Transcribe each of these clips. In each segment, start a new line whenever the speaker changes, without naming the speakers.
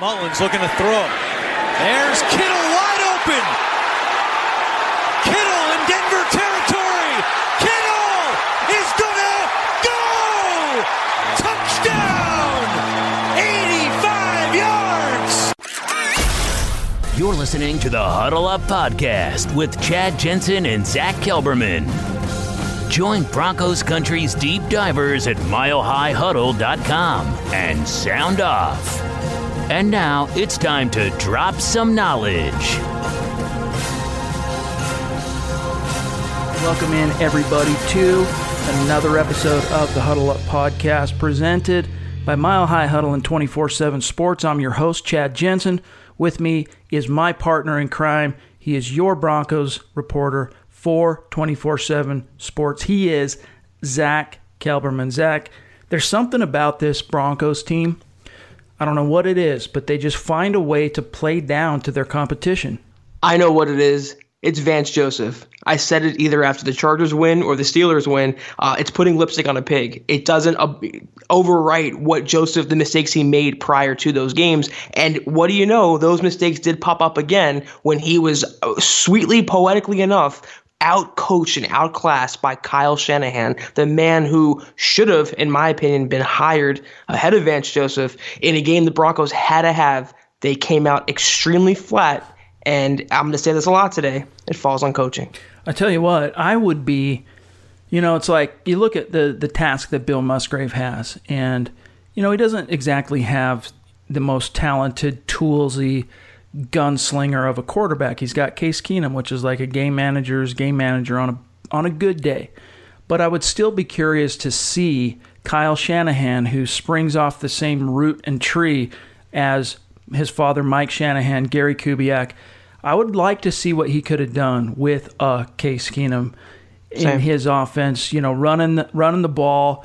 Mullens looking to throw. There's Kittle wide open. Kittle in Denver territory. Kittle is gonna go! Touchdown! 85 yards!
You're listening to the Huddle Up Podcast with Chad Jensen and Zack Kelberman. Join Broncos Country's deep divers at milehighhuddle.com and sound off. And now it's time to drop some knowledge.
Welcome in, everybody, to another episode of the Huddle Up Podcast presented by Mile High Huddle and 24 7 Sports. I'm your host, Chad Jensen. With me is my partner in crime. He is your Broncos reporter for 24 7 Sports. He is Zack Kelberman. Zack, there's something about this Broncos team. I don't know what it is, but they just find a way to play down to their competition.
I know what it is. It's Vance Joseph. I said it either after the Chargers win or the Steelers win. Uh, it's putting lipstick on a pig. It doesn't uh, overwrite what Joseph, the mistakes he made prior to those games. And what do you know? Those mistakes did pop up again when he was uh, sweetly, poetically enough, outcoached and outclassed by Kyle Shanahan, the man who should have, in my opinion, been hired ahead of Vance Joseph in a game the Broncos had to have. They came out extremely flat and I'm going to say this a lot today. It falls on coaching.
I tell you what, I would be, you know, it's like you look at the the task that Bill Musgrave has, and you know he doesn't exactly have the most talented, toolsy gunslinger of a quarterback. He's got Case Keenum, which is like a game manager's game manager on a on a good day. But I would still be curious to see Kyle Shanahan, who springs off the same root and tree as his father, Mike Shanahan, Gary Kubiak. I would like to see what he could have done with uh, Case Keenum in
Same.
his offense. You know, running the, running the ball,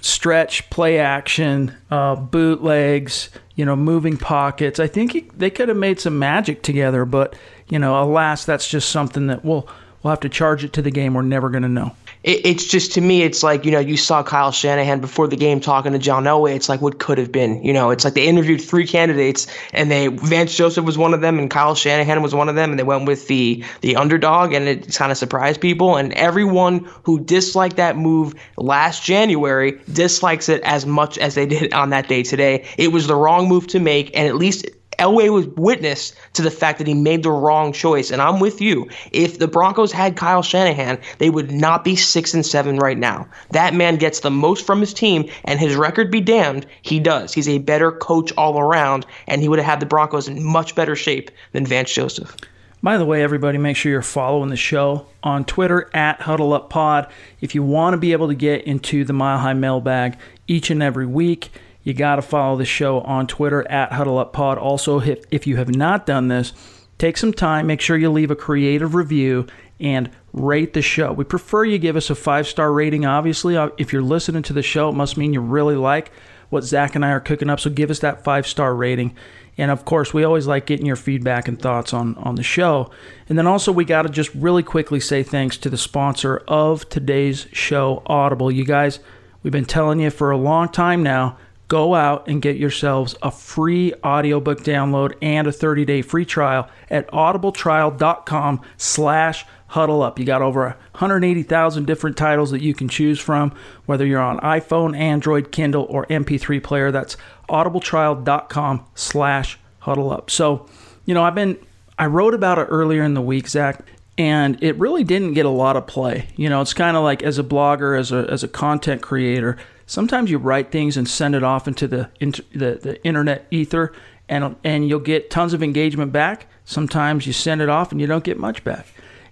stretch, play action, uh, bootlegs. You know, moving pockets. I think he, they could have made some magic together, but you know, alas, that's just something that we'll we'll have to charge it to the game. We're never going to know
it, it's just to me, it's like you know, you saw Kyle Shanahan before the game talking to John Elway. It's like what could have been. You know, it's like they interviewed three candidates, and they Vance Joseph was one of them, and Kyle Shanahan was one of them, and they went with the the underdog, and it kind of surprised people. And everyone who disliked that move last January dislikes it as much as they did on that day today. It was the wrong move to make, and at least Elway was witness to the fact that he made the wrong choice, and I'm with you. If the Broncos had Kyle Shanahan, they would not be six and seven right now. That man gets the most from his team, and his record be damned, he does. He's a better coach all around, and he would have had the Broncos in much better shape than Vance Joseph.
By the way, everybody, make sure you're following the show on Twitter at HuddleUpPod. If you want to be able to get into the Mile High mailbag each and every week, you got to follow the show on Twitter at HuddleUpPod. Also, if, if you have not done this, take some time, make sure you leave a creative review and rate the show. We prefer you give us a five star rating. Obviously, uh, if you're listening to the show, it must mean you really like what Zach and I are cooking up. So give us that five star rating. And of course, we always like getting your feedback and thoughts on, on the show. And then also, we got to just really quickly say thanks to the sponsor of today's show, Audible. You guys, we've been telling you for a long time now go out and get yourselves a free audiobook download and a 30-day free trial at audibletrial.com slash huddle up. You got over 180000 different titles that you can choose from whether you're on iphone android kindle or mp3 player. That's audibletrial.com slash huddle up. So you know i've been i wrote about it earlier in the week zach and it really didn't get a lot of play. You know it's kind of like as a blogger as a, as a content creator sometimes you write things and send it off into the the, the internet ether and and you'll get tons of engagement back. Sometimes you send it off and you don't get much back.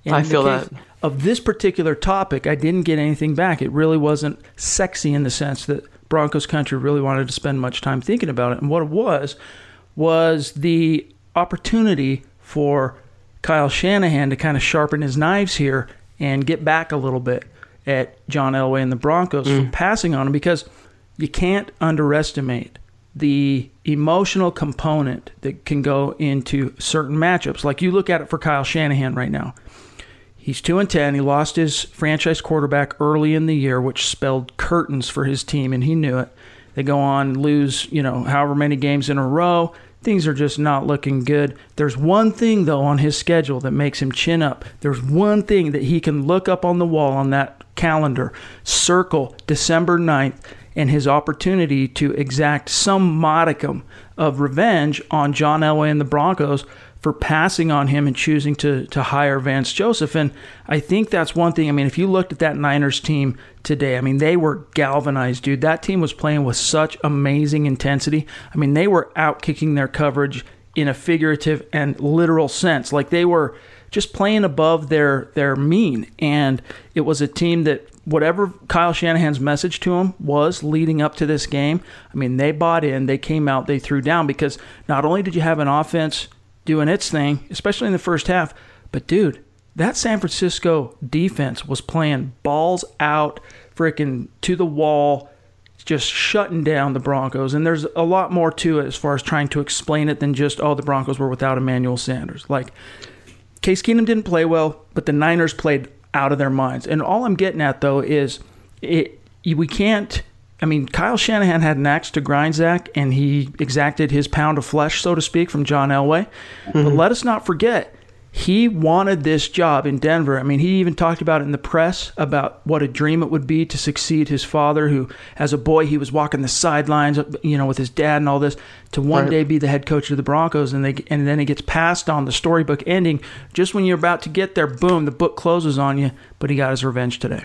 And I feel that.
of this particular topic I didn't get anything back. It really wasn't sexy in the sense that Broncos country really wanted to spend much time thinking about it. And what it was was the opportunity for Kyle Shanahan to kind of sharpen his knives here and get back a little bit at John Elway and the Broncos mm. for passing on him because you can't underestimate the emotional component that can go into certain matchups. Like you look at it for Kyle Shanahan right now. He's 2 and 10. He lost his franchise quarterback early in the year, which spelled curtains for his team and he knew it. They go on lose, you know, however many games in a row. things are just not looking good. There's one thing, though, on his schedule that makes him chin up. There's one thing that he can look up on the wall on that calendar, circle December 9th, and his opportunity to exact some modicum of revenge on John Elway and the Broncos for passing on him and choosing to to hire Vance Joseph. And I think that's one thing. I mean, if you looked at that Niners team today, I mean, they were galvanized, dude. That team was playing with such amazing intensity. I mean, they were out kicking their coverage in a figurative and literal sense. Like they were just playing above their their mean. And it was a team that whatever Kyle Shanahan's message to them was leading up to this game, I mean, they bought in, they came out, they threw down because not only did you have an offense doing its thing, especially in the first half. But dude, that San Francisco defense was playing balls out, freaking to the wall, just shutting down the Broncos. And there's a lot more to it as far as trying to explain it than just, oh, the Broncos were without Emmanuel Sanders. Like, Case Keenum didn't play well, but the Niners played out of their minds. And all I'm getting at, though, is it, we can't I mean, Kyle Shanahan had an axe to grind, Zack, and he exacted his pound of flesh, so to speak, from John Elway. Mm-hmm. But let us not forget, he wanted this job in Denver. I mean, he even talked about it in the press about what a dream it would be to succeed his father, who, as a boy, he was walking the sidelines, you know, with his dad and all this, to one right. day be the head coach of the Broncos, and they and then it gets passed on the storybook ending. Just when you're about to get there, boom, the book closes on you. But he got his revenge today.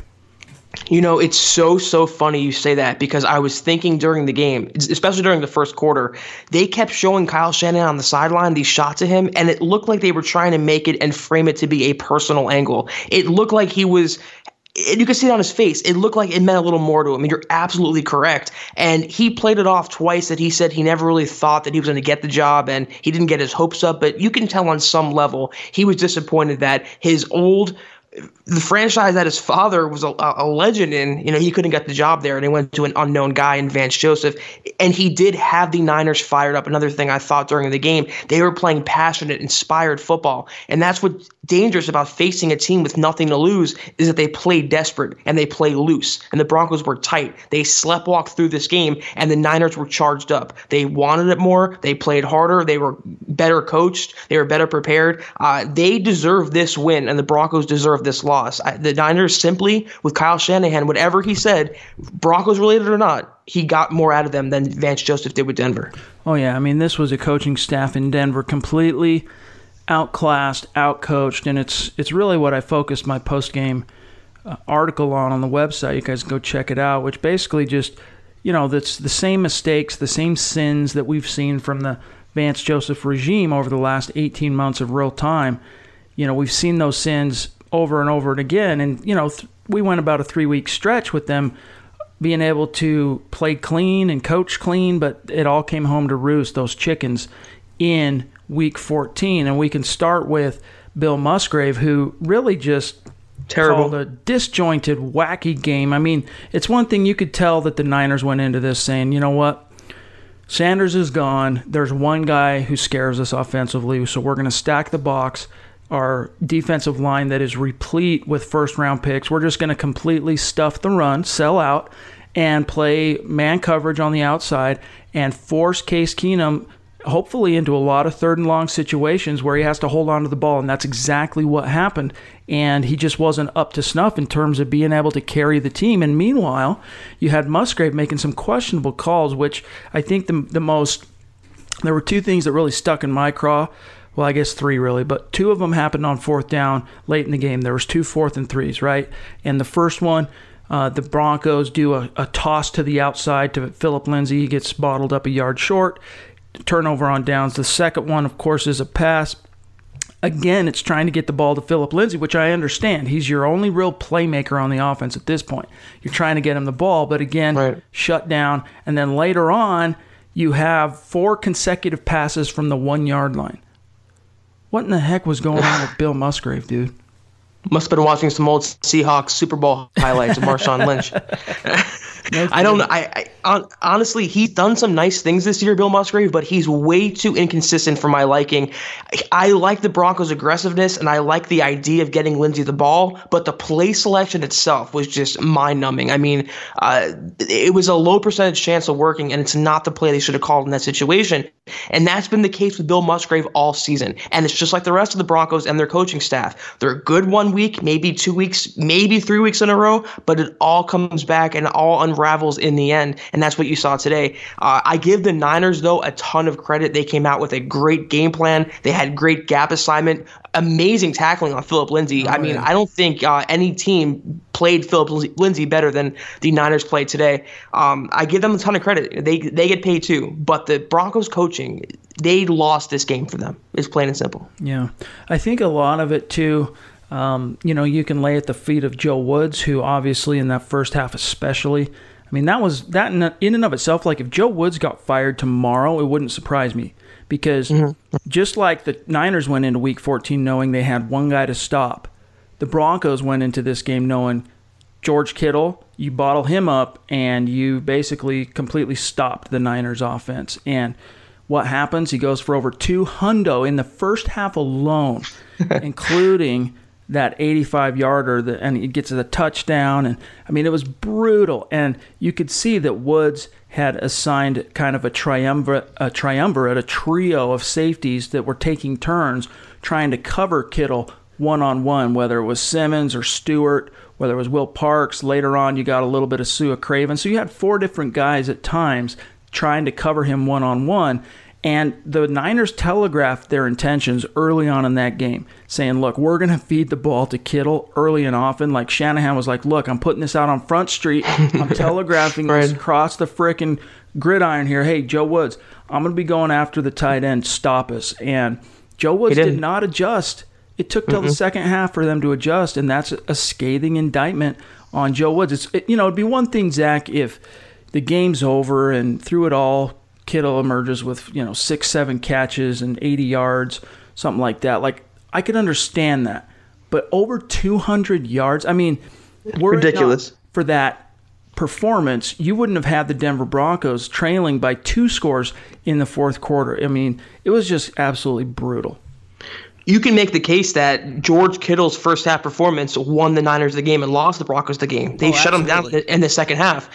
You know, it's so, so funny you say that because I was thinking during the game, especially during the first quarter, they kept showing Kyle Shanahan on the sideline these shots of him, and it looked like they were trying to make it and frame it to be a personal angle. It looked like he was and you could see it on his face. It looked like it meant a little more to him. You're absolutely correct. And he played it off twice that he said he never really thought that he was going to get the job and he didn't get his hopes up. But you can tell on some level he was disappointed that his old the franchise that his father was a, a, legend in, you know, he couldn't get the job there, and he went to an unknown guy in Vance Joseph, and he did have the Niners fired up. Another thing I thought during the game, they were playing passionate, inspired football, and that's what's dangerous about facing a team with nothing to lose is that they play desperate and they play loose, and the Broncos were tight. They sleptwalked through this game, and the Niners were charged up. They wanted it more. They played harder. They were better coached. They were better prepared. Uh, they deserve this win, and the Broncos deserve this loss. I, the Niners simply, with Kyle Shanahan, whatever he said, Broncos related or not, he got more out of them than Vance Joseph did with Denver.
Oh, yeah. I mean, this was a coaching staff in Denver completely outclassed, outcoached, and it's it's really what I focused my post game uh, article on on the website. You guys go check it out, which basically just you know that's the same mistakes, the same sins that we've seen from the Vance Joseph regime over the last 18 months of real time. You know, we've seen those sins over and over and again. And, you know, th- we went about a three week stretch with them being able to play clean and coach clean, but it all came home to roost, those chickens, in week 14. And we can start with Bill Musgrave, who really just
terrible
a disjointed, wacky game. I mean, it's one thing you could tell that the Niners went into this saying, you know what? Sanders is gone. There's one guy who scares us offensively, so we're going to stack the box our defensive line that is replete with first round picks. We're just going to completely stuff the run, sell out, and play man coverage on the outside and force Case Keenum hopefully into a lot of third and long situations where he has to hold on to the ball and that's exactly what happened. And he just wasn't up to snuff in terms of being able to carry the team. And meanwhile you had Musgrave making some questionable calls which I think the the most there were two things that really stuck in my craw well, I guess three really, but two of them happened on fourth down late in the game. There was two fourth and threes, right? And the first one, uh, the Broncos do a, a, toss to the outside to Phillip Lindsay. He gets bottled up a yard short. Turnover on downs. The second one, of course, is a pass. Again, it's trying to get the ball to Phillip Lindsay, which I understand. He's your only real playmaker on the offense at this point. You're trying to get him the ball, but again, right. shut down. And then later on, you have four consecutive passes from the one yard line. What in the heck was going on with Bill Musgrave, dude?
Must have been watching some old Seahawks Super Bowl highlights of Marshawn Lynch. No I don't know. I, I honestly, he's done some nice things this year, Bill Musgrave, but he's way too inconsistent for my liking. I, I like the Broncos' aggressiveness, and I like the idea of getting Lindsay the ball, but the play selection itself was just mind numbing. I mean, uh, it was a low percentage chance of working, and it's not the play they should have called in that situation. And that's been the case with Bill Musgrave all season. And it's just like the rest of the Broncos and their coaching staff. They're good one week, maybe two weeks, maybe three weeks in a row, but it all comes back and all unravels in the end. And that's what you saw today. Uh, I give the Niners, though, a ton of credit. They came out with a great game plan. They had great gap assignment, amazing tackling on Phillip Lindsay. Oh, I mean, yeah. I don't think uh, any team played Phillip Lindsay better than the Niners played today. Um, I give them a ton of credit. They they get paid too, but the Broncos coaching, they lost this game for them. It's plain and simple.
Yeah, I think a lot of it too. Um, you know, you can lay at the feet of Joe Woods, who obviously in that first half, especially. I mean, that was that in, and of itself. Like if Joe Woods got fired tomorrow, it wouldn't surprise me because mm-hmm. just like the Niners went into Week 14 knowing they had one guy to stop, the Broncos went into this game knowing George Kittle, you bottle him up and you basically completely stopped the Niners offense. And what happens? He goes for over two hundo in the first half alone, including that 85 yarder and he gets the touchdown and I mean it was brutal and you could see that Woods had assigned kind of a triumvirate a triumvirate a trio of safeties that were taking turns trying to cover Kittle one on one, whether it was Simmons or Stewart, whether it was Will Parks. Later on, you got a little bit of Sua Craven. So you had four different guys at times trying to cover him one on one. And the Niners telegraphed their intentions early on in that game, saying, Look, we're going to feed the ball to Kittle early and often. Like Shanahan was like, Look, I'm putting this out on Front Street. I'm telegraphing right. this across the frickin' gridiron here. Hey, Joe Woods, I'm going to be going after the tight end. Stop us. And Joe Woods did not adjust it took till mm the second half for them to adjust, and that's a scathing indictment on Joe Woods. It's it, you know it'd be one thing, Zack, if the game's over and through it all, Kittle emerges with you know six, seven catches and 80 yards, something like that. Like I could understand that, but over 200 yards. I mean,
ridiculous
for that performance. You wouldn't have had the Denver Broncos trailing by two scores in the fourth quarter. I mean, it was just absolutely brutal
you can make the case that George Kittle's first half performance won the Niners the game and lost the Broncos the game. They oh, shut absolutely. them down in the second half.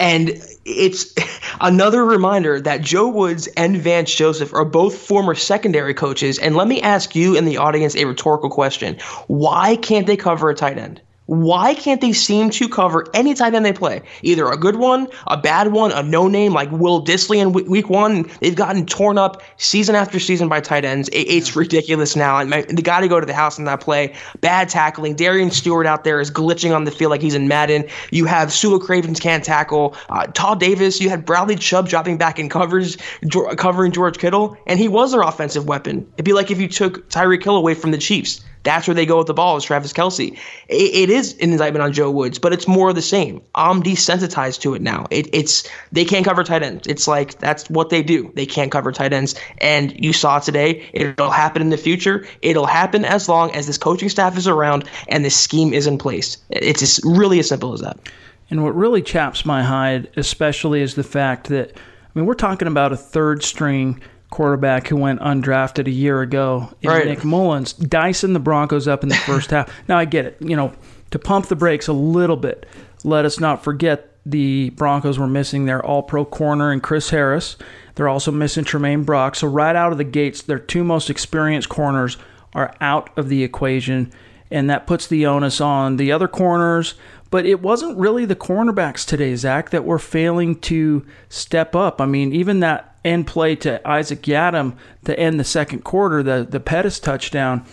And it's another reminder that Joe Woods and Vance Joseph are both former secondary coaches. And let me ask you in the audience a rhetorical question. Why can't they cover a tight end? Why can't they seem to cover any tight end they play? Either a good one, a bad one, a no name like Will Dissly in week one. They've gotten torn up season after season by tight ends. it's ridiculous now. And they got to go to the house in that play. Bad tackling. Darian Stewart out there is glitching on the field like he's in Madden. You have Sua Cravens can't tackle. Uh, Todd Davis. You had Bradley Chubb dropping back in covers, covering George Kittle, and he was their offensive weapon. It'd be like if you took Tyreek Hill away from the Chiefs. That's where they go with the ball is Travis Kelce. It, it is an indictment on Joe Woods, but it's more of the same. I'm desensitized to it now. It, it's they can't cover tight ends. It's like that's what they do. They can't cover tight ends, and you saw today. It'll happen in the future. It'll happen as long as this coaching staff is around and this scheme is in place. It's just really as simple as that.
And what really chaps my hide, especially, is the fact that I mean we're talking about a third string quarterback who went undrafted a year ago right. Nick Mullens, dicing the Broncos up in the first half. Now I get it, you know, to pump the brakes a little bit. Let us not forget the Broncos were missing their All-Pro corner and Chris Harris. They're also missing Tramaine Brock. So right out of the gates, their two most experienced corners are out of the equation, and that puts the onus on the other corners. But it wasn't really the cornerbacks today, Zack, that were failing to step up. I mean, even that end play to Isaac Yiadom to end the second quarter, the the Pettis touchdown,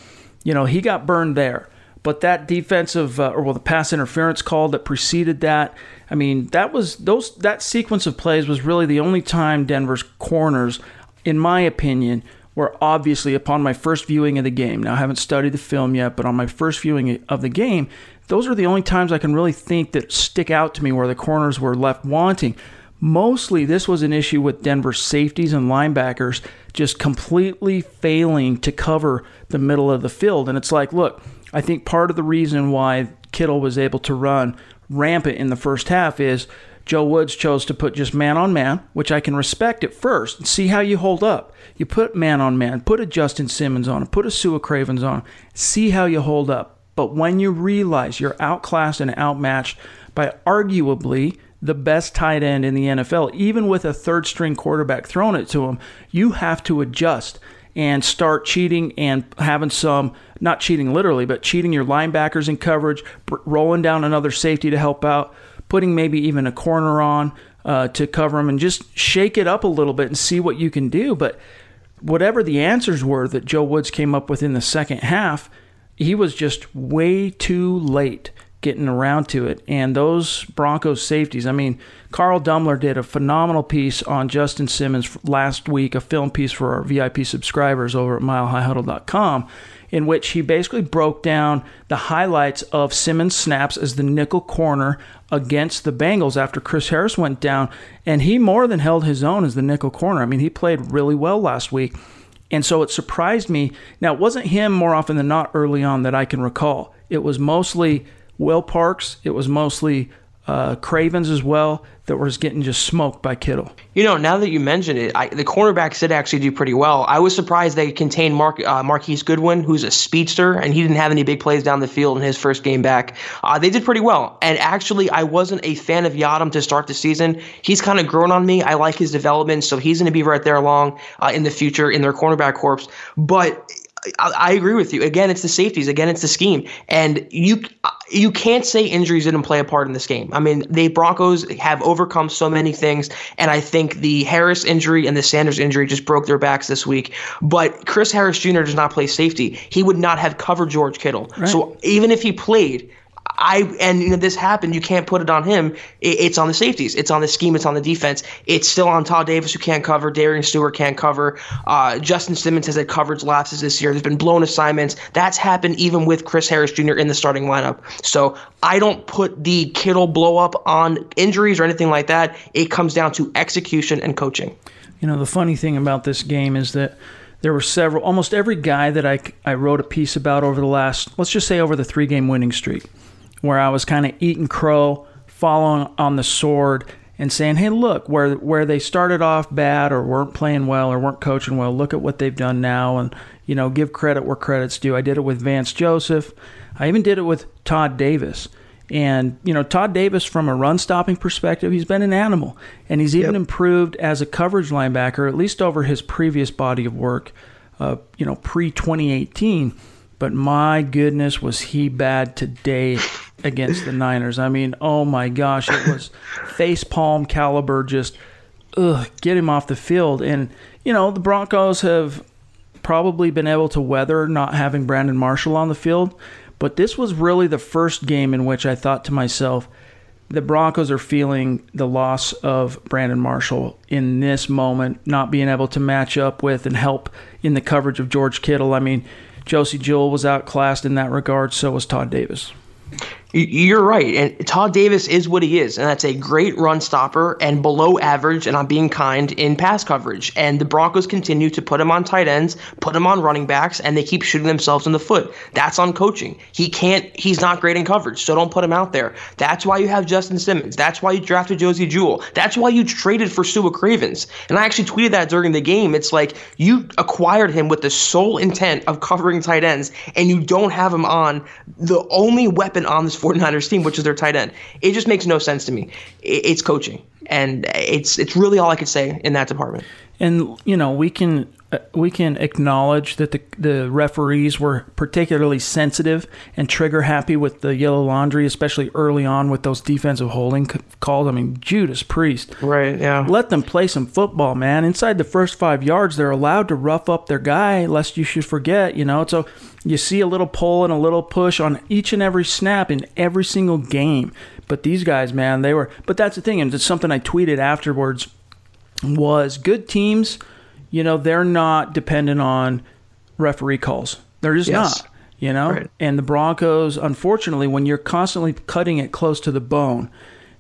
you know, he got burned there. But that defensive, uh, or well, the pass interference call that preceded that, I mean, that was those that sequence of plays was really the only time Denver's corners, in my opinion, were obviously upon my first viewing of the game. Now I haven't studied the film yet, but on my first viewing of the game, those are the only times I can really think that stick out to me where the corners were left wanting. Mostly, this was an issue with Denver's safeties and linebackers just completely failing to cover the middle of the field. And it's like, look, I think part of the reason why Kittle was able to run rampant in the first half is Joe Woods chose to put just man on man, which I can respect at first and see how you hold up. You put man on man, put a Justin Simmons on put a Sua Cravens on see how you hold up. But when you realize you're outclassed and outmatched by arguably the best tight end in the NFL, even with a third string quarterback throwing it to him, you have to adjust and start cheating and having some, not cheating literally, but cheating your linebackers in coverage, rolling down another safety to help out putting maybe even a corner on uh, to cover them and just shake it up a little bit and see what you can do. But whatever the answers were that Joe Woods came up with in the second half, he was just way too late getting around to it. And those Broncos safeties, I mean, Carl Dummler did a phenomenal piece on Justin Simmons last week, a film piece for our VIP subscribers over at milehighhuddle.com in which he basically broke down the highlights of Simmons' snaps as the nickel corner against the Bengals after Chris Harris went down. And he more than held his own as the nickel corner. I mean, he played really well last week. And so it surprised me. Now, it wasn't him more often than not early on that I can recall. It was mostly Will Parks, it was mostly uh, Cravens as well that was getting just smoked by Kittle.
You know, now that you mention it, I, the cornerbacks did actually do pretty well. I was surprised they contained Mark uh, Marquise Goodwin, who's a speedster, and he didn't have any big plays down the field in his first game back. Uh, they did pretty well. And actually, I wasn't a fan of Yiadom to start the season. He's kind of grown on me. I like his development, so he's going to be right there along uh, in the future in their cornerback corps. But I, I agree with you. Again, it's the safeties. Again, it's the scheme. And you you can't say injuries didn't play a part in this game. I mean, the Broncos have overcome so many things, and I think the Harris injury and the Sanders injury just broke their backs this week. But Chris Harris Jr. does not play safety. He would not have covered George Kittle. Right. So even if he played, I and you know this happened. You can't put it on him. It, it's on the safeties. It's on the scheme. It's on the defense. It's still on Todd Davis who can't cover. Darian Stewart can't cover. Uh, Justin Simmons has had coverage lapses this year. There's been blown assignments. That's happened even with Chris Harris Jr. in the starting lineup. So I don't put the Kittle blow up on injuries or anything like that. It comes down to execution and coaching.
You know the funny thing about this game is that there were several almost every guy that I, I wrote a piece about over the last let's just say over the three game winning streak where I was kind of eating crow, following on the sword, and saying, "Hey, look, where where they started off bad or weren't playing well or weren't coaching well, look at what they've done now, and you know, give credit where credit's due." I did it with Vance Joseph. I even did it with Todd Davis. And, you know, Todd Davis, from a run stopping perspective, he's been an animal. And he's even yep. improved as a coverage linebacker, at least over his previous body of work, uh, you know, pre 2018. But my goodness, was he bad today against the Niners. I mean, oh my gosh, it was face palm caliber, just ugh, get him off the field. And, you know, the Broncos have probably been able to weather not having Brandon Marshall on the field. But this was really the first game in which I thought to myself, the Broncos are feeling the loss of Brandon Marshall in this moment, not being able to match up with and help in the coverage of George Kittle. I mean, Josey Jewell was outclassed in that regard, so was Todd Davis.
You're right. And Todd Davis is what he is. And that's a great run stopper and below average, and I'm being kind, in pass coverage. And the Broncos continue to put him on tight ends, put him on running backs, and they keep shooting themselves in the foot. That's on coaching. He can't, he's not great in coverage, so don't put him out there. That's why you have Justin Simmons. That's why you drafted Josey Jewell. That's why you traded for Sua Cravens. And I actually tweeted that during the game. It's like you acquired him with the sole intent of covering tight ends, and you don't have him on the only weapon on this 49ers team, which is their tight end. It just makes no sense to me. It's coaching, and it's it's really all I could say in that department.
And you know, we can uh, we can acknowledge that the the referees were particularly sensitive and trigger happy with the yellow laundry, especially early on with those defensive holding calls. I mean, Judas Priest,
right? Yeah,
let them play some football, man. Inside the first five yards, they're allowed to rough up their guy, lest you should forget. You know, so you see a little pull and a little push on each and every snap in every single game. But these guys, man, they were. But that's the thing, and it's something I tweeted afterwards. Was good teams, you know, they're not dependent on referee calls. They're just yes. not, you know. Right. And the Broncos, unfortunately, when you're constantly cutting it close to the bone,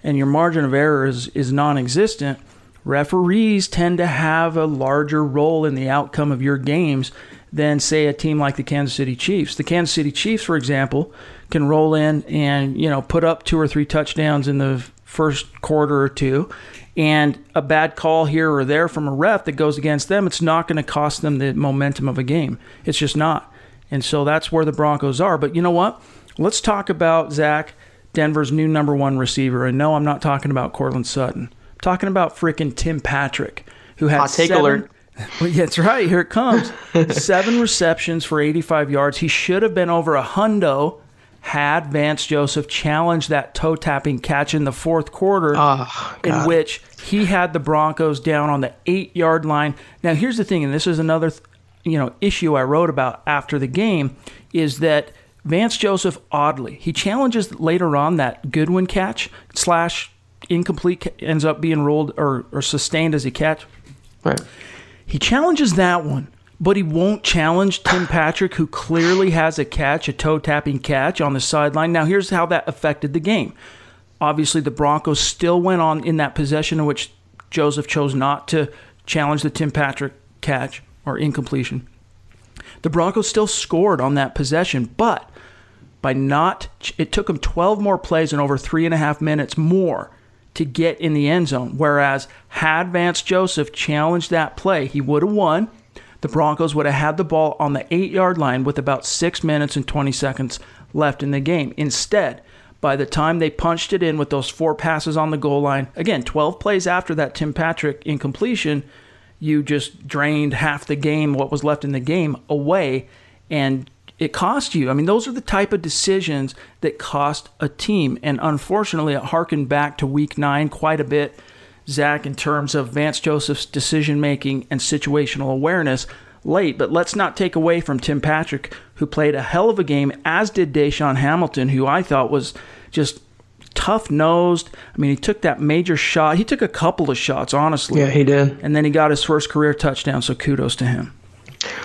and your margin of error is is non-existent, referees tend to have a larger role in the outcome of your games than, say, a team like the Kansas City Chiefs. The Kansas City Chiefs, for example, can roll in and you know put up two or three touchdowns in the first quarter or two, and a bad call here or there from a ref that goes against them, it's not going to cost them the momentum of a game. It's just not. And so that's where the Broncos are. But you know what? Let's talk about Zack, Denver's new number one receiver. And no, I'm not talking about Courtland Sutton. Talking about freaking Tim Patrick, who had
Hot take
seven,
alert.
well, yeah, that's right. Here it comes. Seven receptions for 85 yards. He should have been over a hundo had Vance Joseph challenged that toe tapping catch in the fourth quarter,
Oh,
in which he had the Broncos down on the eight yard line. Now, here's the thing, and this is another you know issue I wrote about after the game, is that Vance Joseph oddly he challenges later on that Goodwin catch slash incomplete ends up being rolled or, or sustained as a catch.
Right.
He challenges that one, but he won't challenge Tim Patrick, who clearly has a catch, a toe tapping catch on the sideline. Now, here's how that affected the game. Obviously, the Broncos still went on in that possession in which Joseph chose not to challenge the Tim Patrick catch or incompletion. The Broncos still scored on that possession, but by not, it took them 12 more plays and over three and a half minutes more to get in the end zone. Whereas, had Vance Joseph challenged that play, he would have won. The Broncos would have had the ball on the eight yard line with about six minutes and 20 seconds left in the game. Instead, by the time they punched it in with those four passes on the goal line, again, 12 plays after that Tim Patrick incompletion, you just drained half the game, what was left in the game, away, and it cost you. I mean, those are the type of decisions that cost a team. And unfortunately, it harkened back to week nine quite a bit, Zack, in terms of Vance Joseph's decision making and situational awareness late. But let's not take away from Tim Patrick, who played a hell of a game, as did DaeSean Hamilton, who I thought was just tough nosed. I mean, he took that major shot. He took a couple of shots, honestly.
Yeah, he did.
And then he got his first career touchdown, so kudos to him.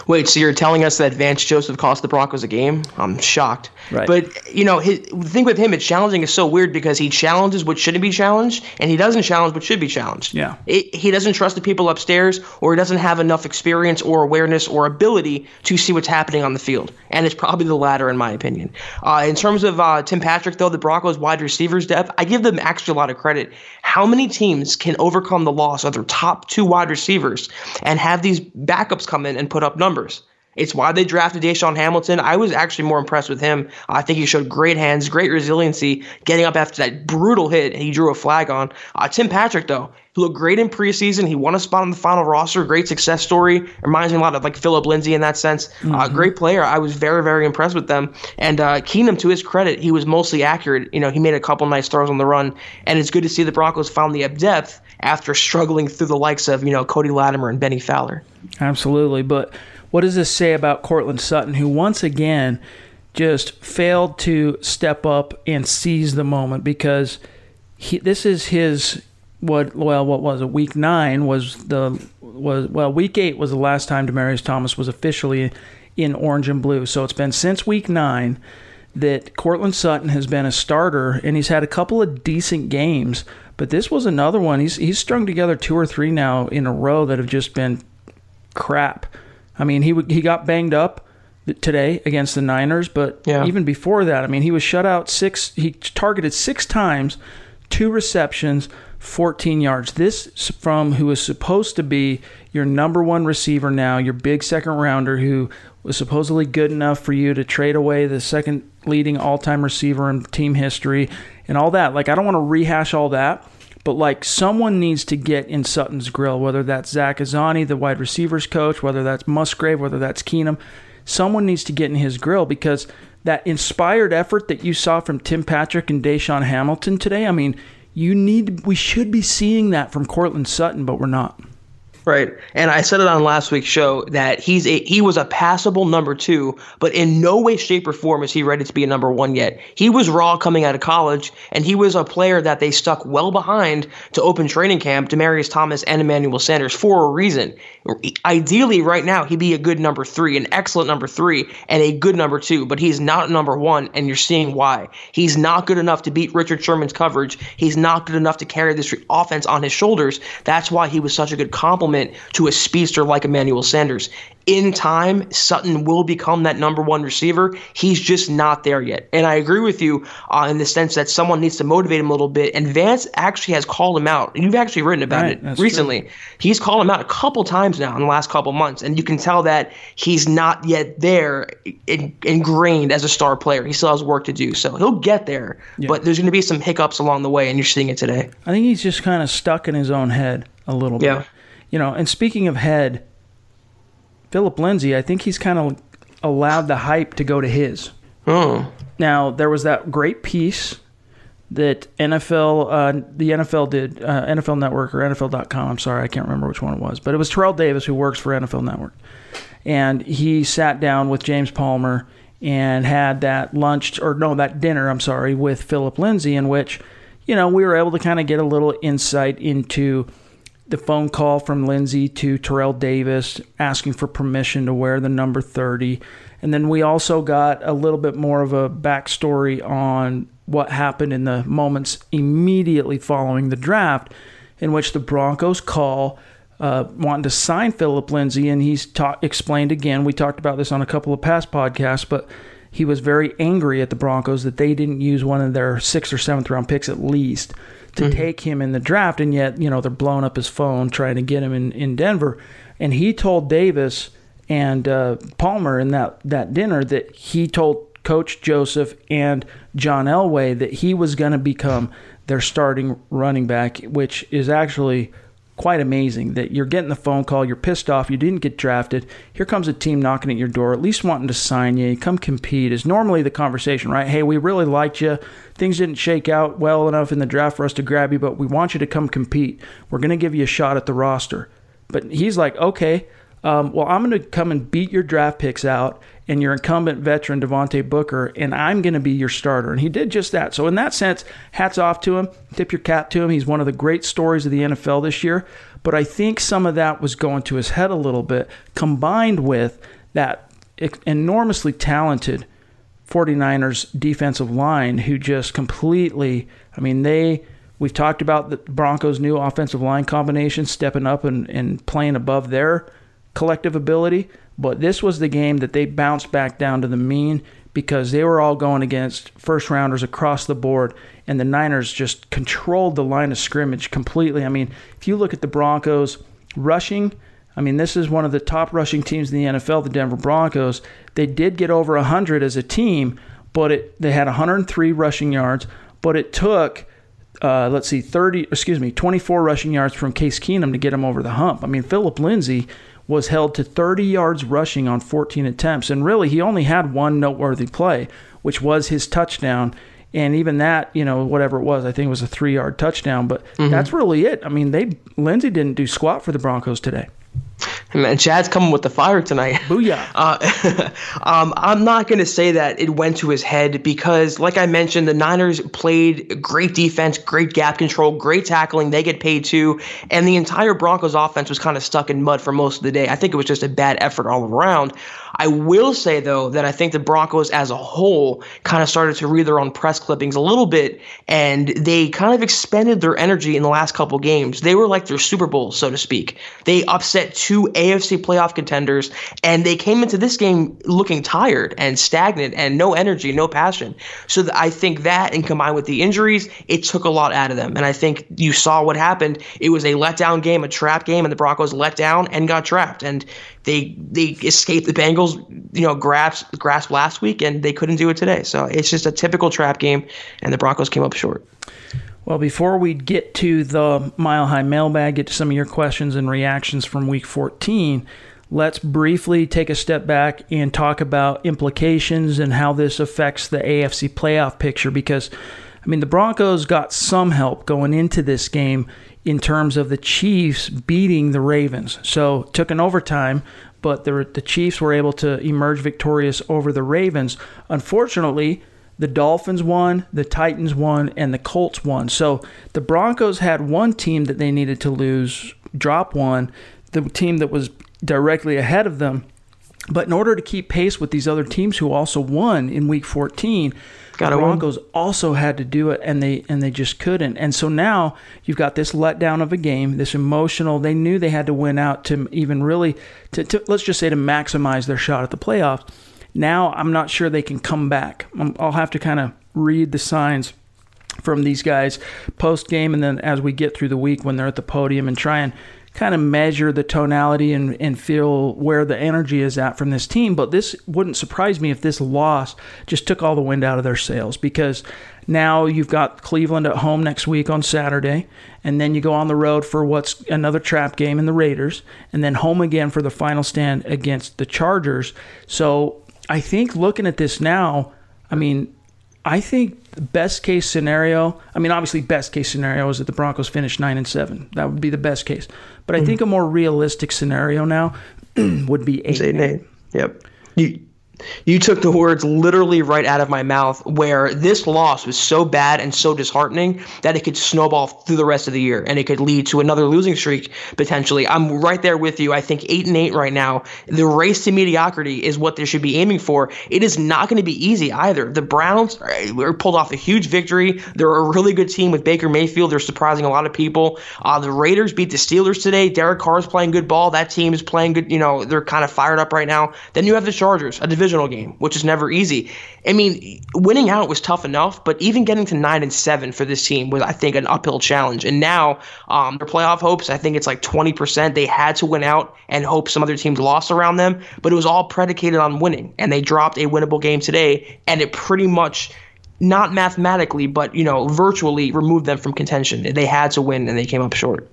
Wait, so you're telling us that Vance Joseph cost the Broncos a game? I'm shocked.
Right.
But you know, his, the thing with him, it's challenging is so weird because he challenges what shouldn't be challenged, and he doesn't challenge what should be challenged.
Yeah.
It, he doesn't trust the people upstairs, or he doesn't have enough experience or awareness or ability to see what's happening on the field. And it's probably the latter, in my opinion. Uh, in terms of uh, Tim Patrick, though, the Broncos wide receivers depth, I give them actually a lot of credit. How many teams can overcome the loss of their top two wide receivers and have these backups come in and put up numbers? It's why they drafted DaeSean Hamilton. I was actually more impressed with him. I think he showed great hands, great resiliency, getting up after that brutal hit he drew a flag on. Uh, Tim Patrick, though, he looked great in preseason. He won a spot on the final roster. Great success story. Reminds me a lot of like Phillip Lindsay in that sense. Uh, great player. I was very, very impressed with them. And uh, Keenum, to his credit, he was mostly accurate. You know, he made a couple nice throws on the run. And it's good to see the Broncos found the depth after struggling through the likes of, you know, Cody Latimer and Bennie Fowler.
Absolutely. But what does this say about Courtland Sutton, who once again just failed to step up and seize the moment because he, this is his what well what was it week nine was the was well week eight was the last time Demaryius Thomas was officially in orange and blue so it's been since week nine that Courtland Sutton has been a starter and he's had a couple of decent games but this was another one he's he's strung together two or three now in a row that have just been crap. I mean, he he got banged up today against the Niners, but
Yeah.
even before that, I mean, he was shut out six. He targeted six times, two receptions, 14 yards. This from who is supposed to be your number one receiver now, your big second rounder who was supposedly good enough for you to trade away the second leading all-time receiver in team history and all that. Like, I don't want to rehash all that. But like someone needs to get in Sutton's grill, whether that's Zach Azzanni, the wide receivers coach, whether that's Musgrave, whether that's Keenum. Someone needs to get in his grill because that inspired effort that you saw from Tim Patrick and DaeSean Hamilton today, I mean, you need we should be seeing that from Courtland Sutton, but we're not.
Right. And I said it on last week's show that he's a he was a passable number two, but in no way, shape, or form is he ready to be a number one yet. He was raw coming out of college, and he was a player that they stuck well behind to open training camp, Demaryius Thomas and Emmanuel Sanders, for a reason. Ideally, right now, he'd be a good number three, an excellent number three, and a good number two, but he's not number one, and you're seeing why. He's not good enough to beat Richard Sherman's coverage. He's not good enough to carry this offense on his shoulders. That's why he was such a good compliment to a speedster like Emmanuel Sanders in time, Sutton will become that number one receiver. He's just not there yet. And I agree with you uh, in the sense that someone needs to motivate him a little bit. And Vance actually has called him out. You've actually written about right, it recently. True. He's called him out a couple times now in the last couple months. And you can tell that he's not yet there in, ingrained as a star player. He still has work to do. So he'll get there. Yeah. But there's going to be some hiccups along the way. And you're seeing it today.
I think he's just kind of stuck in his own head a little bit. You know, and speaking of head, Phillip Lindsay, I think he's kind of allowed the hype to go to his.
Oh.
Now there was that great piece that NFL, uh, the NFL did, uh, NFL Network or NFL.com. I'm sorry, I can't remember which one it was, but it was Terrell Davis who works for NFL Network, and he sat down with James Palmer and had that lunch or no, that dinner. I'm sorry, with Phillip Lindsay, in which you know we were able to kind of get a little insight into the phone call from Lindsay to Terrell Davis asking for permission to wear the number 30. And then we also got a little bit more of a backstory on what happened in the moments immediately following the draft, in which the Broncos call uh, wanting to sign Phillip Lindsay. And he's ta- explained again, we talked about this on a couple of past podcasts, but he was very angry at the Broncos that they didn't use one of their sixth or seventh round picks at least to mm-hmm. take him in the draft, and yet you know they're blowing up his phone trying to get him in in Denver. And he told Davis and uh, Palmer in that that dinner that he told Coach Joseph and John Elway that he was going to become their starting running back, which is actually quite amazing that you're getting the phone call, you're pissed off, you didn't get drafted. Here comes a team knocking at your door, at least wanting to sign you. Come compete is normally the conversation, right? Hey, we really liked you. Things didn't shake out well enough in the draft for us to grab you, but we want you to come compete. We're going to give you a shot at the roster. But he's like, okay, um, well, I'm going to come and beat your draft picks out and your incumbent veteran Devontae Booker, and I'm going to be your starter. And he did just that. So in that sense, hats off to him. Tip your cap to him. He's one of the great stories of the NFL this year. But I think some of that was going to his head a little bit, combined with that enormously talented 49ers defensive line who just completely, I mean, they we've talked about the Broncos' new offensive line combination stepping up and, and playing above their collective ability. But this was the game that they bounced back down to the mean because they were all going against first rounders across the board, and the Niners just controlled the line of scrimmage completely. I mean, if you look at the Broncos rushing, I mean, this is one of the top rushing teams in the NFL, the Denver Broncos. They did get over 100 as a team, but it, they had 103 rushing yards, but it took. Uh, let's see, 30, excuse me, 24 rushing yards from Case Keenum to get him over the hump. I mean, Phillip Lindsay was held to 30 yards rushing on 14 attempts. And really, he only had one noteworthy play, which was his touchdown. And even that, you know, whatever it was, I think it was a three yard touchdown. But mm-hmm. that's really it. I mean, they Lindsay didn't do squat for the Broncos today.
Man, Chad's coming with the fire tonight.
Booyah.
Uh, um, I'm not going to say that it went to his head because, like I mentioned, the Niners played great defense, great gap control, great tackling. They get paid too. And the entire Broncos offense was kind of stuck in mud for most of the day. I think it was just a bad effort all around. I will say, though, that I think the Broncos as a whole kind of started to read their own press clippings a little bit, and they kind of expended their energy in the last couple games. They were like their Super Bowl, so to speak. They upset two AFC playoff contenders, and they came into this game looking tired and stagnant and no energy, no passion. So I think that, and combined with the injuries, it took a lot out of them. And I think you saw what happened. It was a letdown game, a trap game, and the Broncos let down and got trapped. And they they escaped the Bengals, you know, grasp grasp last week, and they couldn't do it today. So it's just a typical trap game, and the Broncos came up short.
Well, before we get to the Mile High mailbag, get to some of your questions and reactions from Week 14. Let's briefly take a step back and talk about implications and how this affects the AFC playoff picture because I mean, the Broncos got some help going into this game in terms of the Chiefs beating the Ravens. So took an overtime, but the, the Chiefs were able to emerge victorious over the Ravens. Unfortunately, the Dolphins won, the Titans won, and the Colts won. So the Broncos had one team that they needed to lose, drop one, the team that was directly ahead of them. But in order to keep pace with these other teams who also won in Week 14,
Gotta
the
win.
Broncos also had to do it, and they and they just couldn't. And so now you've got this letdown of a game, this emotional. They knew they had to win out to even really to, to let's just say to maximize their shot at the playoffs. Now I'm not sure they can come back. I'll have to kind of read the signs from these guys post game and then as we get through the week when they're at the podium and try and kind of measure the tonality and, and feel where the energy is at from this team. But this wouldn't surprise me if this loss just took all the wind out of their sails because now you've got Cleveland at home next week on Saturday, and then you go on the road for what's another trap game in the Raiders, and then home again for the final stand against the Chargers. So I think looking at this now, I mean, I think the best case scenario. I mean, obviously, best case scenario is that the Broncos finish nine and seven. That would be the best case. But I mm-hmm. think a more realistic scenario now would be eight.
It's eight
and
eight. Yep. You you took the words literally right out of my mouth where this loss was so bad and so disheartening that it could snowball through the rest of the year and it could lead to another losing streak potentially. I'm right there with you. I think 8 and 8 right now. The race to mediocrity is what they should be aiming for. It is not going to be easy either. The Browns are pulled off a huge victory. They're a really good team with Baker Mayfield. They're surprising a lot of people. Uh, the Raiders beat the Steelers today. Derek Carr is playing good ball. That team is playing good. You know, they're kind of fired up right now. Then you have the Chargers, a divisional game, which is never easy. I mean, winning out was tough enough, but even getting to nine and seven for this team was, I think, an uphill challenge. And now um, their playoff hopes, I think it's like 20%. They had to win out and hope some other teams lost around them, but it was all predicated on winning. And they dropped a winnable game today, and it pretty much not mathematically, but you know, virtually removed them from contention. They had to win, and they came up short.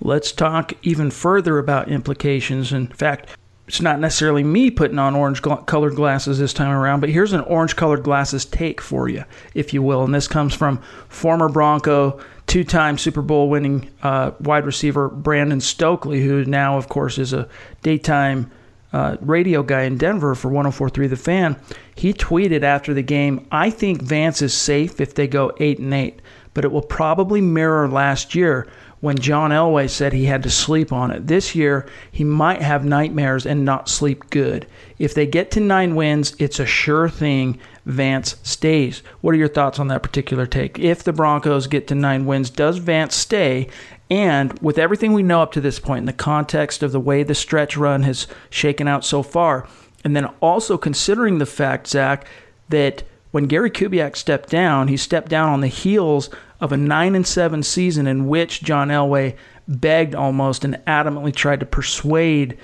Let's talk even further about implications. In fact, it's not necessarily me putting on orange gl- colored glasses this time around, but here's an orange colored glasses take for you, if you will. And this comes from former Bronco, two time Super Bowl winning uh, wide receiver Brandon Stokley, who now, of course, is a daytime uh, radio guy in Denver for 1043 The Fan. He tweeted after the game, I think Vance is safe if they go 8 and 8, but it will probably mirror last year when John Elway said he had to sleep on it. This year, he might have nightmares and not sleep good. If they get to nine wins, it's a sure thing Vance stays. What are your thoughts on that particular take? If the Broncos get to nine wins, does Vance stay? And with everything we know up to this point, in the context of the way the stretch run has shaken out so far, and then also considering the fact, Zack, that when Gary Kubiak stepped down, he stepped down on the heels of a nine and seven season in which John Elway begged almost and adamantly tried to persuade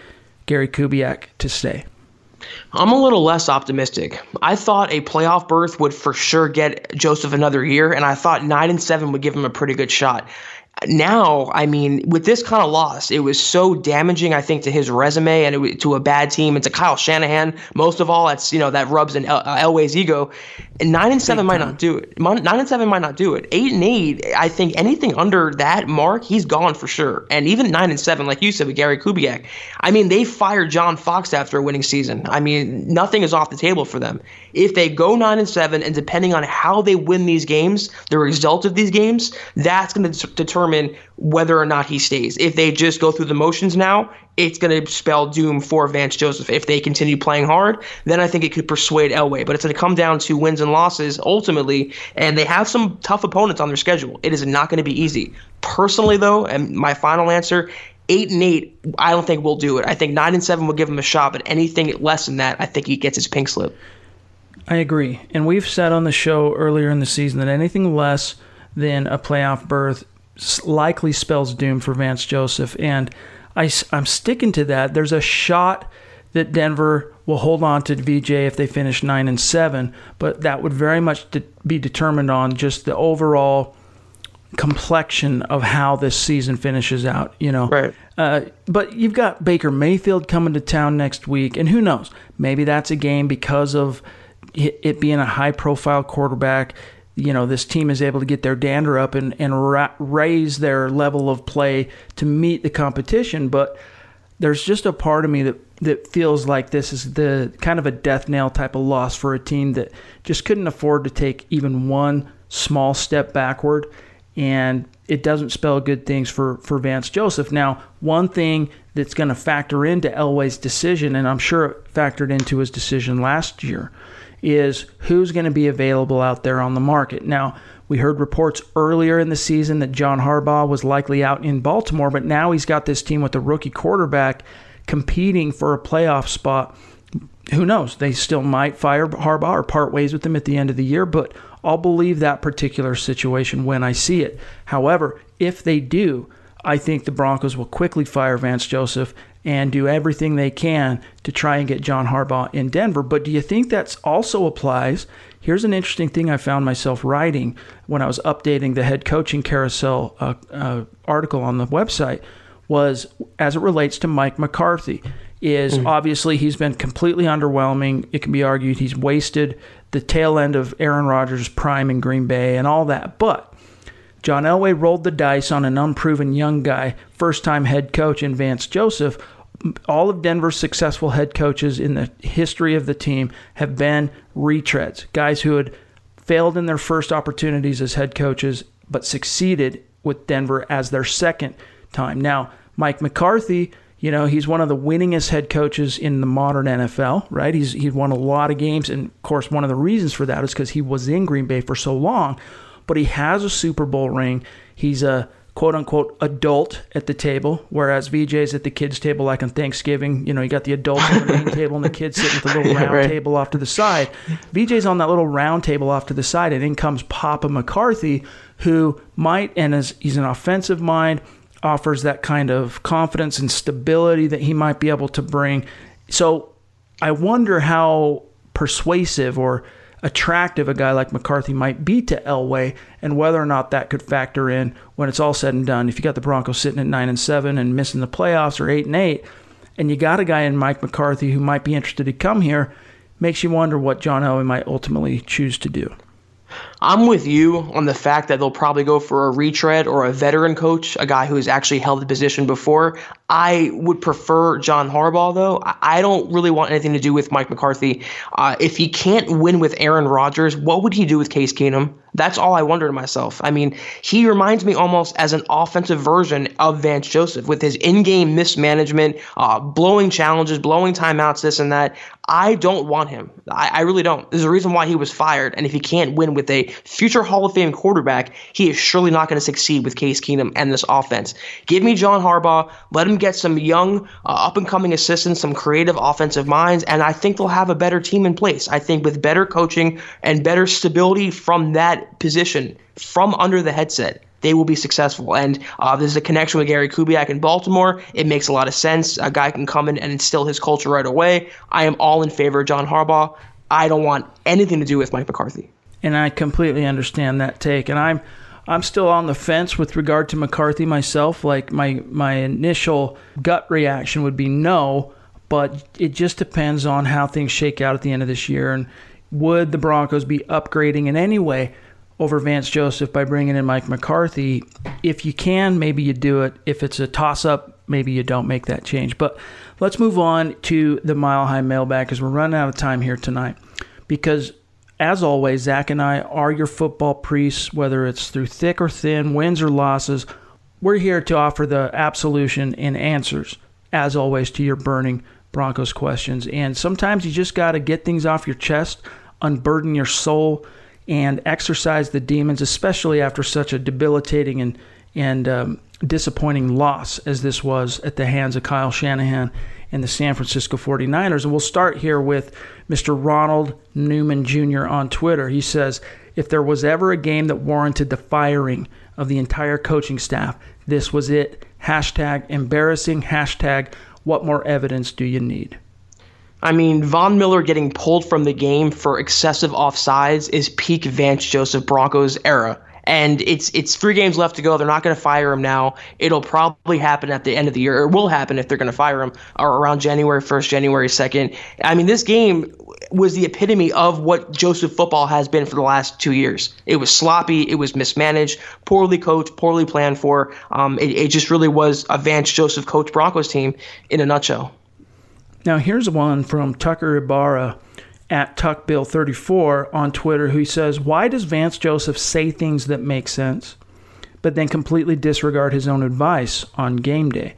Gary Kubiak to stay.
I'm a little less optimistic. I thought a playoff berth would for sure get Joseph another year, and I thought nine and seven would give him a pretty good shot. Now, I mean, with this kind of loss, it was so damaging, I think, to his resume and it, to a bad team. and to Kyle Shanahan. Most of all, that's you know that rubs in El, uh, Elway's ego. And nine and seven might not do it. Nine and seven might not do it. Eight and eight, I think anything under that mark, he's gone for sure. And even nine and seven, like you said with Gary Kubiak, I mean, they fired John Fox after a winning season. I mean, nothing is off the table for them. If they go nine and seven, and depending on how they win these games, the result of these games, that's going to determine whether or not he stays. If they just go through the motions now, it's going to spell doom for Vance Joseph. If they continue playing hard, then I think it could persuade Elway. But it's going to come down to wins and losses ultimately, and they have some tough opponents on their schedule. It is not going to be easy. Personally, though, and my final answer. Eight and eight, I don't think we'll do it. I think nine and seven will give him a shot, but anything less than that, I think he gets his pink slip.
I agree. And we've said on the show earlier in the season that anything less than a playoff berth likely spells doom for Vance Joseph. And I, I'm sticking to that. There's a shot that Denver will hold on to VJ if they finish 9 and 7, but that would very much de- be determined on just the overall complexion of how this season finishes out, you know.
Right.
Uh, but you've got Baker Mayfield coming to town next week, and who knows? Maybe that's a game because of it being a high profile quarterback you know this team is able to get their dander up and and ra- raise their level of play to meet the competition. But there's just a part of me that that feels like this is the kind of a death nail type of loss for a team that just couldn't afford to take even one small step backward and it doesn't spell good things for, for Vance Joseph. Now, one thing that's going to factor into Elway's decision, and I'm sure it factored into his decision last year, is who's going to be available out there on the market. Now, we heard reports earlier in the season that John Harbaugh was likely out in Baltimore, but now he's got this team with a rookie quarterback competing for a playoff spot. Who knows? They still might fire Harbaugh or part ways with him at the end of the year, but I'll believe that particular situation when I see it. However, if they do, I think the Broncos will quickly fire Vance Joseph and do everything they can to try and get John Harbaugh in Denver. But do you think that also applies? Here's an interesting thing I found myself writing when I was updating the head coaching carousel uh, uh, article on the website was as it relates to Mike McCarthy is mm. obviously he's been completely underwhelming. It can be argued he's wasted the tail end of Aaron Rodgers' prime in Green Bay and all that. But John Elway rolled the dice on an unproven young guy, first time head coach in Vance Joseph. All of Denver's successful head coaches in the history of the team have been retreads, guys who had failed in their first opportunities as head coaches, but succeeded with Denver as their second time. Now, Mike McCarthy you know, he's one of the winningest head coaches in the modern NFL, right? He's he's won a lot of games, and of course, one of the reasons for that is because he was in Green Bay for so long. But he has a Super Bowl ring. He's a quote unquote adult at the table, whereas VJ's at the kids' table, like on Thanksgiving. You know, you got the adults on the main table and the kids sitting at the little round right. table off to the side. VJ's on that little round table off to the side, and in comes Papa McCarthy, who might and is he's an offensive mind offers that kind of confidence and stability that he might be able to bring. So I wonder how persuasive or attractive a guy like McCarthy might be to Elway and whether or not that could factor in when it's all said and done. If you got the Broncos sitting at 9 and 7 and missing the playoffs or 8 and 8 and you got a guy in Mike McCarthy who might be interested to come here, makes you wonder what John Elway might ultimately choose to do.
I'm with you on the fact that they'll probably go for a retread or a veteran coach, a guy who's actually held the position before. I would prefer John Harbaugh, though. I don't really want anything to do with Mike McCarthy. Uh, if he can't win with Aaron Rodgers, what would he do with Case Keenum? That's all I wonder to myself. I mean, he reminds me almost as an offensive version of Vance Joseph with his in game mismanagement, uh, blowing challenges, blowing timeouts, this and that. I don't want him. I, I, really don't. There's a reason why he was fired. And if he can't win with a future Hall of Fame quarterback, he is surely not going to succeed with Case Keenum and this offense. Give me John Harbaugh. Let him get some young, uh, up and coming assistants, some creative offensive minds, and I think they'll have a better team in place. I think with better coaching and better stability from that position, from under the headset, they will be successful. And uh, there's a connection with Gary Kubiak in Baltimore. It makes a lot of sense. A guy can come in and instill his culture right away. I am all in favor of John Harbaugh. I don't want anything to do with Mike McCarthy.
And I completely understand that take. And I'm I'm still on the fence with regard to McCarthy myself. Like my my initial gut reaction would be no, but it just depends on how things shake out at the end of this year and would the Broncos be upgrading in any way over Vance Joseph by bringing in Mike McCarthy. If you can, maybe you do it. If it's a toss up, maybe you don't make that change. But let's move on to the Mile High mailbag because we're running out of time here tonight. Because as always, Zack and I are your football priests, whether it's through thick or thin, wins or losses. We're here to offer the absolution and answers, as always, to your burning Broncos questions. And sometimes you just got to get things off your chest, unburden your soul and exorcise the demons, especially after such a debilitating and and um, disappointing loss as this was at the hands of Kyle Shanahan and the San Francisco 49ers. And we'll start here with Mr. Ronald Newman Jr. on Twitter. He says, If there was ever a game that warranted the firing of the entire coaching staff, this was it. Hashtag embarrassing. Hashtag what more evidence do you need?
I mean, Von Miller getting pulled from the game for excessive offsides is peak Vance Joseph Broncos era. And it's it's three games left to go. They're not going to fire him now. It'll probably happen at the end of the year. It will happen if they're going to fire him around January 1st, January 2nd. I mean, this game was the epitome of what Joseph football has been for the last two years. It was sloppy, it was mismanaged, poorly coached, poorly planned for. Um, it, it just really was a Vance Joseph coach Broncos team in a nutshell.
Now here's one from Tucker Ibarra at TuckBill34 on Twitter who says, Why does Vance Joseph say things that make sense, but then completely disregard his own advice on game day?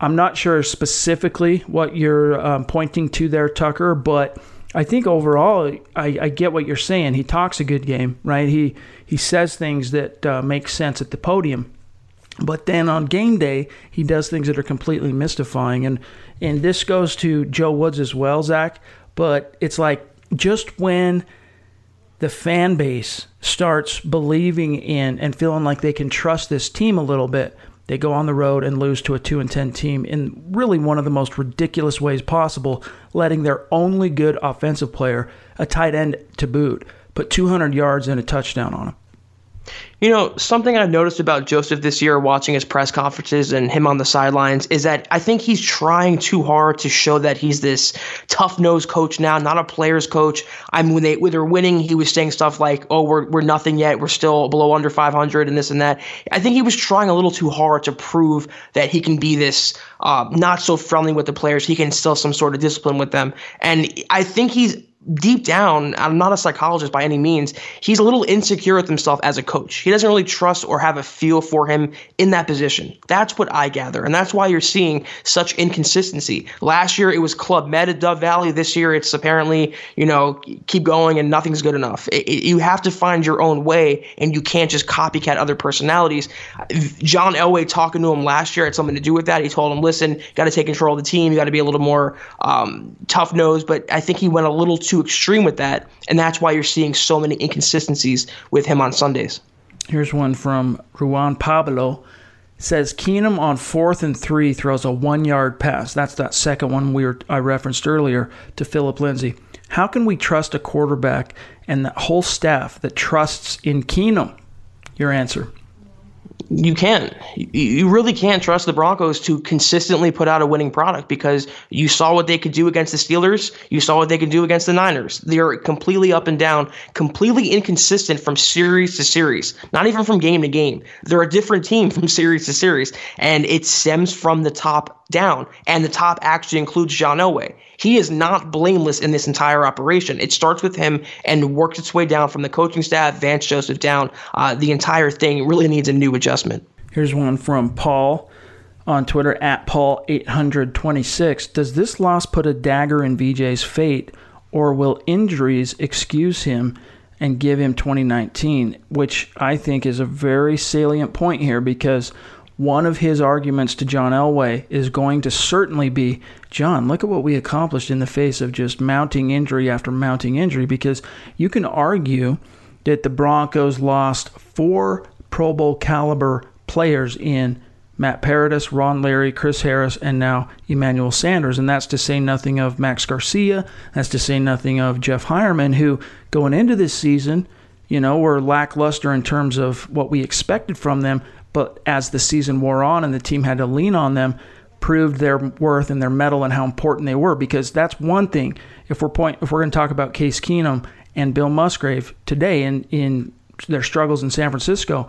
I'm not sure specifically what you're um, pointing to there, Tucker, but I think overall, I, I, get what you're saying. He talks a good game, right? He he says things that uh, make sense at the podium, but then on game day, he does things that are completely mystifying. And and this goes to Joe Woods as well, Zack. But it's like just when the fan base starts believing in and feeling like they can trust this team a little bit, they go on the road and lose to a 2 and 10 team in really one of the most ridiculous ways possible, letting their only good offensive player, a tight end to boot, put 200 yards and a touchdown on him.
You know, something I've noticed about Joseph this year, watching his press conferences and him on the sidelines, is that I think he's trying too hard to show that he's this tough nosed coach now, not a player's coach. I mean, when they when they're winning, he was saying stuff like, "Oh, we're we're nothing yet. We're still below under 500 and this and that." I think he was trying a little too hard to prove that he can be this uh, not so friendly with the players. He can instill some sort of discipline with them, and I think he's deep down, I'm not a psychologist by any means. He's a little insecure with himself as a coach. He doesn't really trust or have a feel for him in that position. That's what I gather. And that's why you're seeing such inconsistency. Last year, it was Club Med at Dove Valley. This year, it's apparently, you know, keep going and nothing's good enough. It, it, you have to find your own way and you can't just copycat other personalities. John Elway talking to him last year had something to do with that. He told him, listen, got to take control of the team. You got to be a little more um, tough nosed. But I think he went a little too too extreme with that, and that's why you're seeing so many inconsistencies with him on Sundays.
Here's one from Juan Pablo. Says Keenum on fourth and three throws a one yard pass. That's that second one we were I referenced earlier to Phillip Lindsay. How can we trust a quarterback and the whole staff that trusts in Keenum? Your answer
you can't. You really can't trust the Broncos to consistently put out a winning product because you saw what they could do against the Steelers. You saw what they could do against the Niners. They're completely up and down, completely inconsistent from series to series, not even from game to game. They're a different team from series to series, and it stems from the top down. And the top actually includes John Elway. He is not blameless in this entire operation. It starts with him and works its way down from the coaching staff, Vance Joseph down. Uh, the entire thing really needs a new adjustment.
Here's one from Paul on Twitter at Paul826. Does this loss put a dagger in VJ's fate, or will injuries excuse him and give him 2019? Which I think is a very salient point here because one of his arguments to John Elway is going to certainly be John, look at what we accomplished in the face of just mounting injury after mounting injury, because you can argue that the Broncos lost four Pro Bowl caliber players in Matt Paradis, Ron Leary, Chris Harris, and now Emmanuel Sanders. And that's to say nothing of Max Garcia. That's to say nothing of Jeff Heuerman, who going into this season, you know, were lackluster in terms of what we expected from them. But as the season wore on and the team had to lean on them, proved their worth and their mettle and how important they were. Because that's one thing. If we're point, if we're going to talk about Case Keenum and Bill Musgrave today in in their struggles in San Francisco,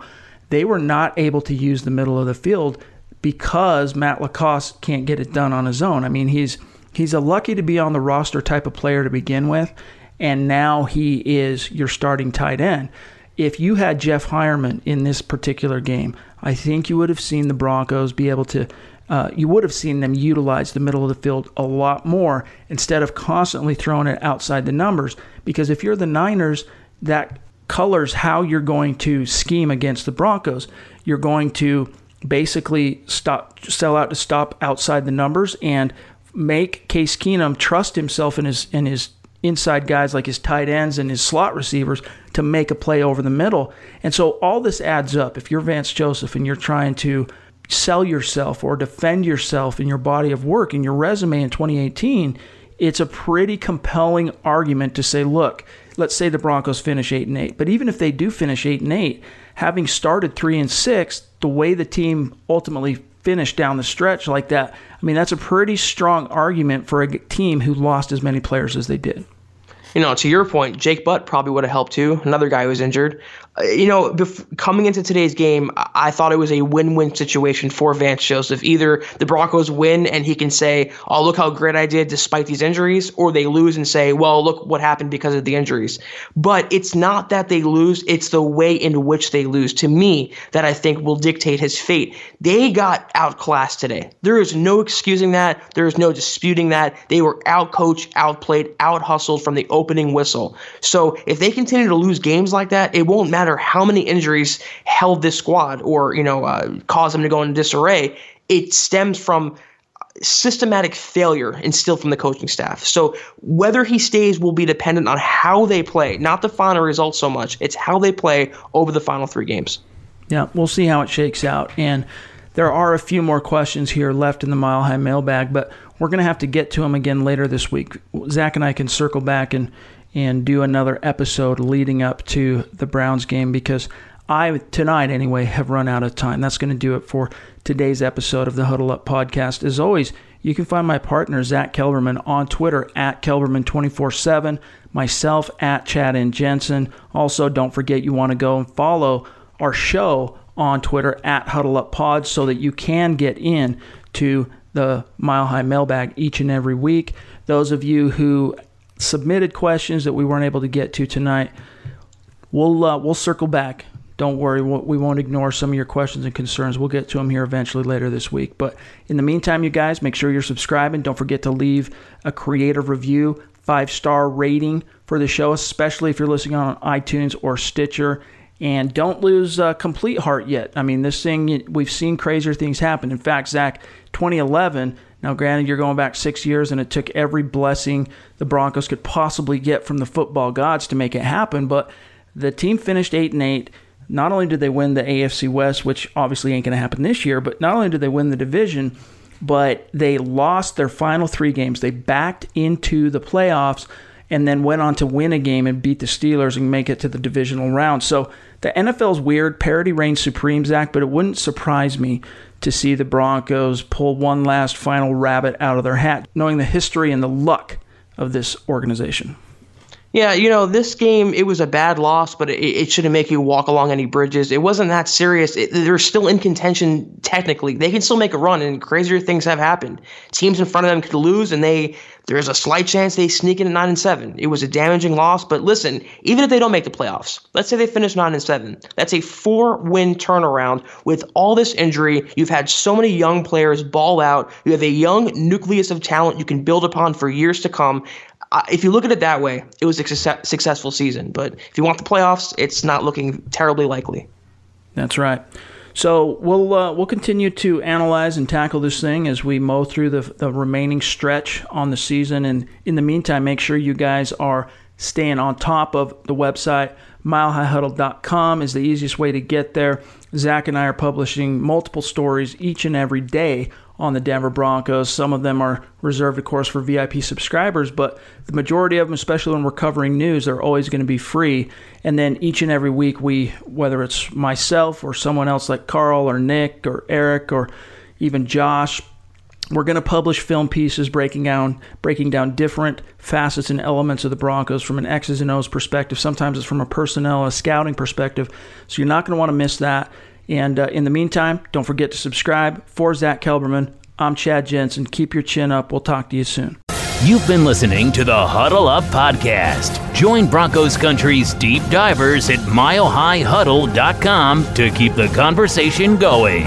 they were not able to use the middle of the field because Matt LaCosse can't get it done on his own. I mean, he's he's a lucky to be on the roster type of player to begin with, and now he is your starting tight end. If you had Jeff Heuerman in this particular game, I think you would have seen the Broncos be able to. Uh, you would have seen them utilize the middle of the field a lot more instead of constantly throwing it outside the numbers. Because if you're the Niners, that colors how you're going to scheme against the Broncos. You're going to basically stop, sell out to stop outside the numbers and make Case Keenum trust himself in his in his inside guys like his tight ends and his slot receivers to make a play over the middle. And so all this adds up. If you're Vance Joseph and you're trying to sell yourself or defend yourself in your body of work in your resume in 2018, it's a pretty compelling argument to say, look, let's say the Broncos finish 8 and 8, but even if they do finish 8 and 8, having started 3 and 6, the way the team ultimately finished down the stretch like that, I mean, that's a pretty strong argument for a team who lost as many players as they did.
You know, to your point, Jake Butt probably would have helped too. Another guy who was injured. Uh, you know, bef- coming into today's game, I-, I thought it was a win-win situation for Vance Joseph. Either the Broncos win and he can say, "Oh, look how great I did despite these injuries," or they lose and say, "Well, look what happened because of the injuries." But it's not that they lose; it's the way in which they lose. To me, that I think will dictate his fate. They got outclassed today. There is no excusing that. There is no disputing that. They were outcoached, outplayed, out hustled from the opening whistle. So if they continue to lose games like that, it won't matter how many injuries held this squad or you know uh, caused them to go into disarray. It stems from systematic failure instilled from the coaching staff. So whether he stays will be dependent on how they play, not the final result so much. It's how they play over the final three games.
Yeah, we'll see how it shakes out. And there are a few more questions here left in the Mile High mailbag, but we're going to have to get to them again later this week. Zack and I can circle back and and do another episode leading up to the Browns game because I tonight anyway have run out of time. That's going to do it for today's episode of the Huddle Up podcast. As always, you can find my partner Zack Kelberman on Twitter at Kelberman247, myself at Chad and Jensen. Also, don't forget you want to go and follow our show on Twitter at Huddle Up Pod so that you can get in to the Mile High Mailbag each and every week. Those of you who submitted questions that we weren't able to get to tonight, we'll uh, we'll circle back. Don't worry, we won't ignore some of your questions and concerns. We'll get to them here eventually later this week. But in the meantime, you guys, make sure you're subscribing. Don't forget to leave a creative review, five star rating for the show, especially if you're listening on iTunes or Stitcher. And don't lose uh, complete heart yet. I mean, this thing, we've seen crazier things happen. In fact, Zack, 2011, now granted, you're going back six years, and it took every blessing the Broncos could possibly get from the football gods to make it happen. But the team finished 8 and 8. Not only did they win the AFC West, which obviously ain't going to happen this year, but not only did they win the division, but they lost their final three games. They backed into the playoffs and then went on to win a game and beat the Steelers and make it to the divisional round. So the NFL's weird. Parity reigns supreme, Zack, but it wouldn't surprise me to see the Broncos pull one last final rabbit out of their hat, knowing the history and the luck of this organization.
Yeah, you know, this game, it was a bad loss, but it, it shouldn't make you walk along any bridges. It wasn't that serious. It, they're still in contention technically. They can still make a run, and crazier things have happened. Teams in front of them could lose, and they there's a slight chance they sneak in at nine and seven. It was a damaging loss, but listen, even if they don't make the playoffs, let's say they finish nine and seven, that's a four-win turnaround. With all this injury, you've had so many young players ball out. You have a young nucleus of talent you can build upon for years to come if you look at it that way, it was a success, successful season. But if you want the playoffs, it's not looking terribly likely.
That's right. So we'll uh, we'll continue to analyze and tackle this thing as we mow through the the remaining stretch on the season. And in the meantime, make sure you guys are staying on top of the website. MileHighHuddle.com is the easiest way to get there. Zack and I are publishing multiple stories each and every day on the Denver Broncos. Some of them are reserved, of course, for VIP subscribers, but the majority of them, especially when we're covering news, they're always going to be free. And then each and every week, we, whether it's myself or someone else like Carl or Nick or Eric or even Josh, we're going to publish film pieces breaking down breaking down different facets and elements of the Broncos from an X's and O's perspective. Sometimes it's from a personnel, a scouting perspective. So you're not going to want to miss that. And uh, in the meantime, don't forget to subscribe. For Zack Kelberman, I'm Chad Jensen. Keep your chin up. We'll talk to you soon.
You've been listening to the Huddle Up Podcast. Join Broncos Country's deep divers at milehighhuddle.com to keep the conversation going.